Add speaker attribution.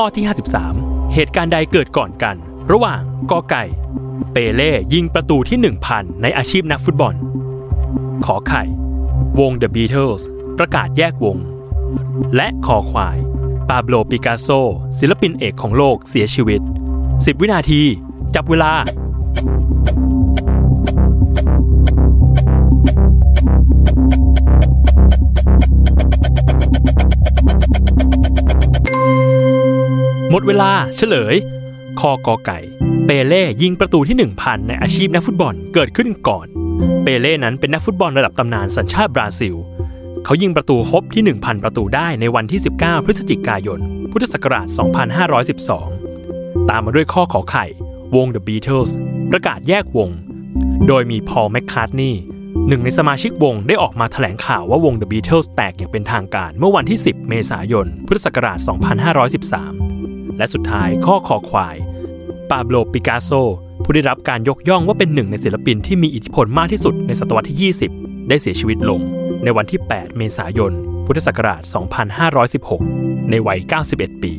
Speaker 1: ข้อที่ 53 เหตุการณ์ใดเกิดก่อนกัน ระหว่างกอไก่ เปเล่ยิงประตูที่ 1000 ในอาชีพนักฟุตบอล ขอไข่ วง The Beatles ประกาศแยกวง และคอควาย ปาโบลปิกัสโซ ศิลปินเอกของโลกเสียชีวิต 10 วินาที จับเวลา หมดเวลาเฉลย คอกอไก่ เปเล่ยิงประตูที่ 1000 ในอาชีพนักฟุตบอลเกิดขึ้นก่อน เปเล่นั้นเป็นนักฟุตบอลระดับตำนานสัญชาติบราซิล เขายิงประตูครบที่ 1,000 ประตูได้ในวันที่ 19 พฤศจิกายน พุทธศักราช 2512 ตามมาด้วยข้อขอไข่ วง The Beatles ประกาศแยกวง โดยมีพอลแมคคาร์ทนีย์หนึ่งในสมาชิกวงได้ออกมาแถลงข่าวว่าวง The Beatles แตกอย่างเป็นทางการเมื่อวันที่ 10 เมษายน พุทธศักราช 2513 และสุดท้ายข้อคอควาย ปาโบลปิกัสโซ ผู้ได้รับการยกย่องว่าเป็นหนึ่งในศิลปินที่มีอิทธิพลมากที่สุดในศตวรรษที่ 20 ได้เสียชีวิตลง ในวันที่ 8 เมษายน พุทธศักราช 2516 ในวัย 91 ปี